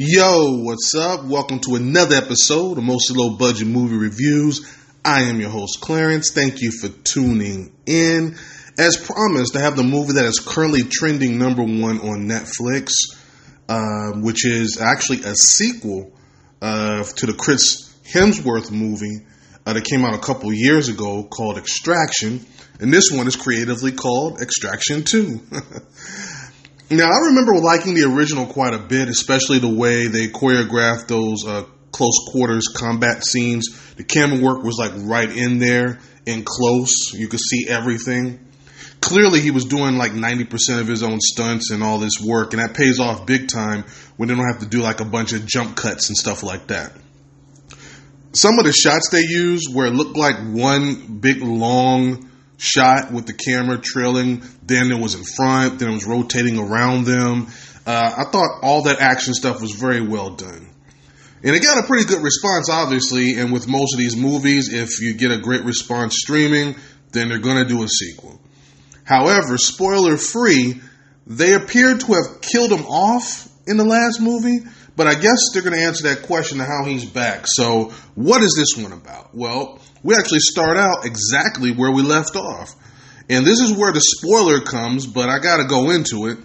Yo, what's up? Welcome to another episode of Mostly Low Budget Movie Reviews. I am your host, Clarence. Thank you for tuning in. As promised, I have the movie that is currently trending number one on Netflix, uh, which is actually a sequel uh, to the Chris Hemsworth movie uh, that came out a couple years ago called Extraction. And this one is creatively called Extraction 2. Now, I remember liking the original quite a bit, especially the way they choreographed those uh, close quarters combat scenes. The camera work was like right in there and close. You could see everything. Clearly, he was doing like 90% of his own stunts and all this work, and that pays off big time when they don't have to do like a bunch of jump cuts and stuff like that. Some of the shots they used where it looked like one big long shot with the camera trailing. Then it was in front. Then it was rotating around them. Uh, I thought all that action stuff was very well done. And it got a pretty good response, obviously. And with most of these movies, if you get a great response streaming, then they're going to do a sequel. However, spoiler free, they appeared to have killed him off in the last movie, but I guess they're going to answer that question of how he's back. So, what is this one about? Well, we actually start out exactly where we left off. And this is where the spoiler comes, but I got to go into it.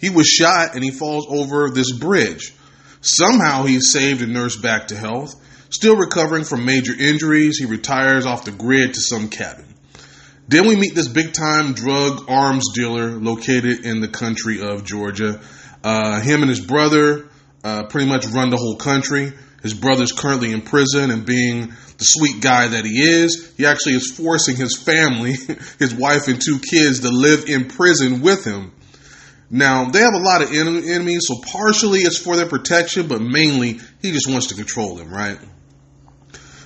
He was shot and he falls over this bridge. Somehow he's saved and nursed back to health. Still recovering from major injuries, he retires off the grid to some cabin. Then we meet this big time drug arms dealer located in the country of Georgia. Uh, him and his brother uh, pretty much run the whole country. His brother's currently in prison, and being the sweet guy that he is, he actually is forcing his family, his wife and two kids, to live in prison with him. Now, they have a lot of enemies, so partially it's for their protection, but mainly he just wants to control them, right?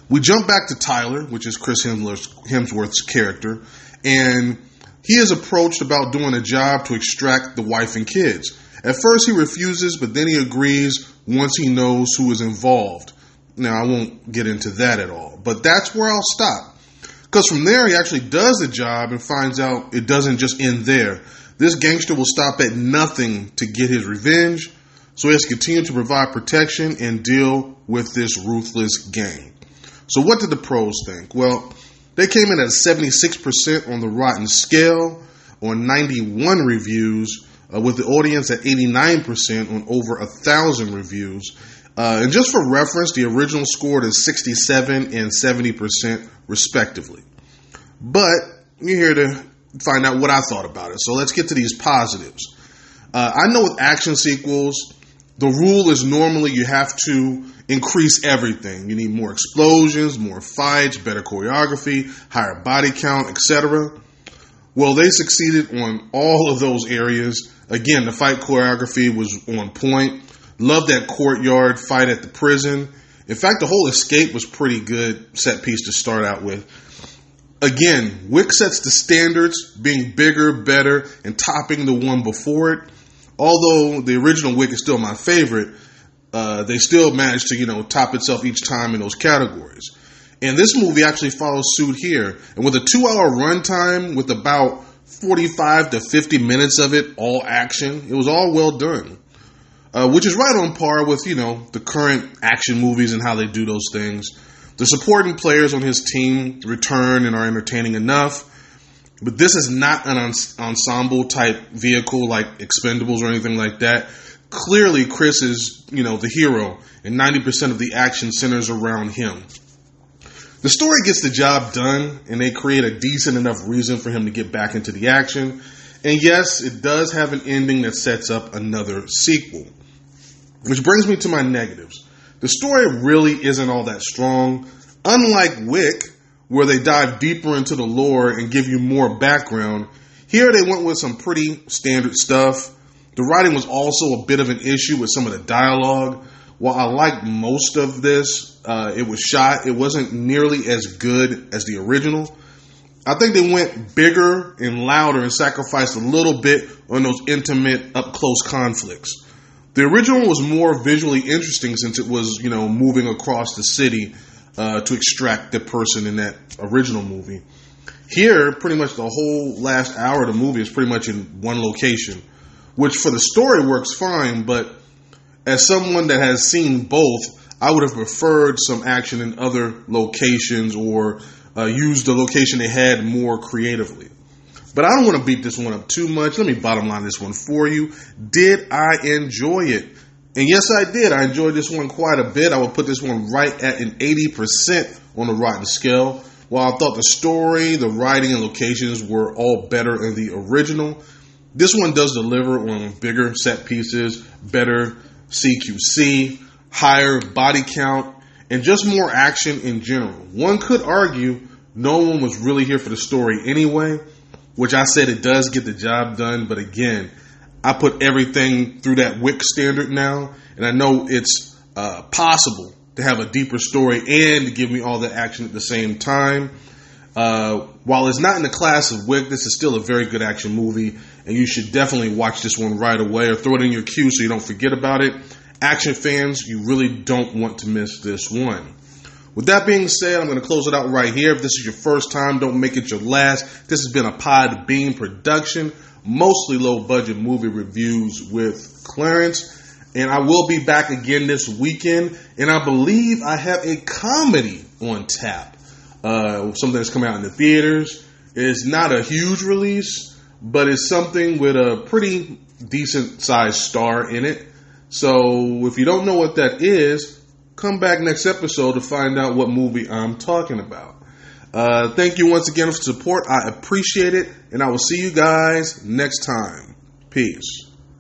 We jump back to Tyler, which is Chris Hemsworth's character, and he is approached about doing a job to extract the wife and kids. At first, he refuses, but then he agrees once he knows who is involved. Now, I won't get into that at all, but that's where I'll stop. Because from there, he actually does the job and finds out it doesn't just end there. This gangster will stop at nothing to get his revenge, so he has to continue to provide protection and deal with this ruthless gang. So, what did the pros think? Well, they came in at 76% on the Rotten scale, on 91 reviews, uh, with the audience at 89% on over a thousand reviews. Uh, and just for reference, the original scored is 67 and 70% respectively. But you're here to find out what I thought about it. So let's get to these positives. Uh, I know with action sequels, the rule is normally you have to increase everything. You need more explosions, more fights, better choreography, higher body count, etc. Well, they succeeded on all of those areas. Again, the fight choreography was on point. Love that courtyard fight at the prison. In fact, the whole escape was pretty good set piece to start out with. Again, Wick sets the standards, being bigger, better, and topping the one before it. Although the original Wick is still my favorite, uh, they still managed to, you know, top itself each time in those categories. And this movie actually follows suit here. And with a two hour runtime with about 45 to 50 minutes of it, all action, it was all well done. Uh, which is right on par with, you know, the current action movies and how they do those things. The supporting players on his team return and are entertaining enough. But this is not an ensemble type vehicle like Expendables or anything like that. Clearly, Chris is, you know, the hero, and 90% of the action centers around him. The story gets the job done, and they create a decent enough reason for him to get back into the action. And yes, it does have an ending that sets up another sequel. Which brings me to my negatives. The story really isn't all that strong. Unlike Wick, where they dive deeper into the lore and give you more background, here they went with some pretty standard stuff. The writing was also a bit of an issue with some of the dialogue. While I like most of this, uh, it was shot, it wasn't nearly as good as the original. I think they went bigger and louder and sacrificed a little bit on those intimate, up close conflicts. The original was more visually interesting since it was, you know, moving across the city uh, to extract the person in that original movie. Here, pretty much the whole last hour of the movie is pretty much in one location, which for the story works fine, but as someone that has seen both, I would have preferred some action in other locations or uh, used the location they had more creatively. But I don't want to beat this one up too much. Let me bottom line this one for you. Did I enjoy it? And yes, I did. I enjoyed this one quite a bit. I would put this one right at an 80% on the rotten scale. While I thought the story, the writing, and locations were all better in the original, this one does deliver on bigger set pieces, better CQC, higher body count, and just more action in general. One could argue no one was really here for the story anyway, which I said it does get the job done, but again, I put everything through that Wick standard now, and I know it's uh, possible to have a deeper story and give me all the action at the same time. Uh, while it's not in the class of Wick, this is still a very good action movie, and you should definitely watch this one right away or throw it in your queue so you don't forget about it. Action fans, you really don't want to miss this one. With that being said, I'm going to close it out right here. If this is your first time, don't make it your last. This has been a Podbean production, mostly low budget movie reviews with Clarence. And I will be back again this weekend. And I believe I have a comedy on tap. Uh, something that's coming out in the theaters. It's not a huge release, but it's something with a pretty decent sized star in it. So if you don't know what that is, come back next episode to find out what movie I'm talking about. Uh, thank you once again for support. I appreciate it, and I will see you guys next time. Peace.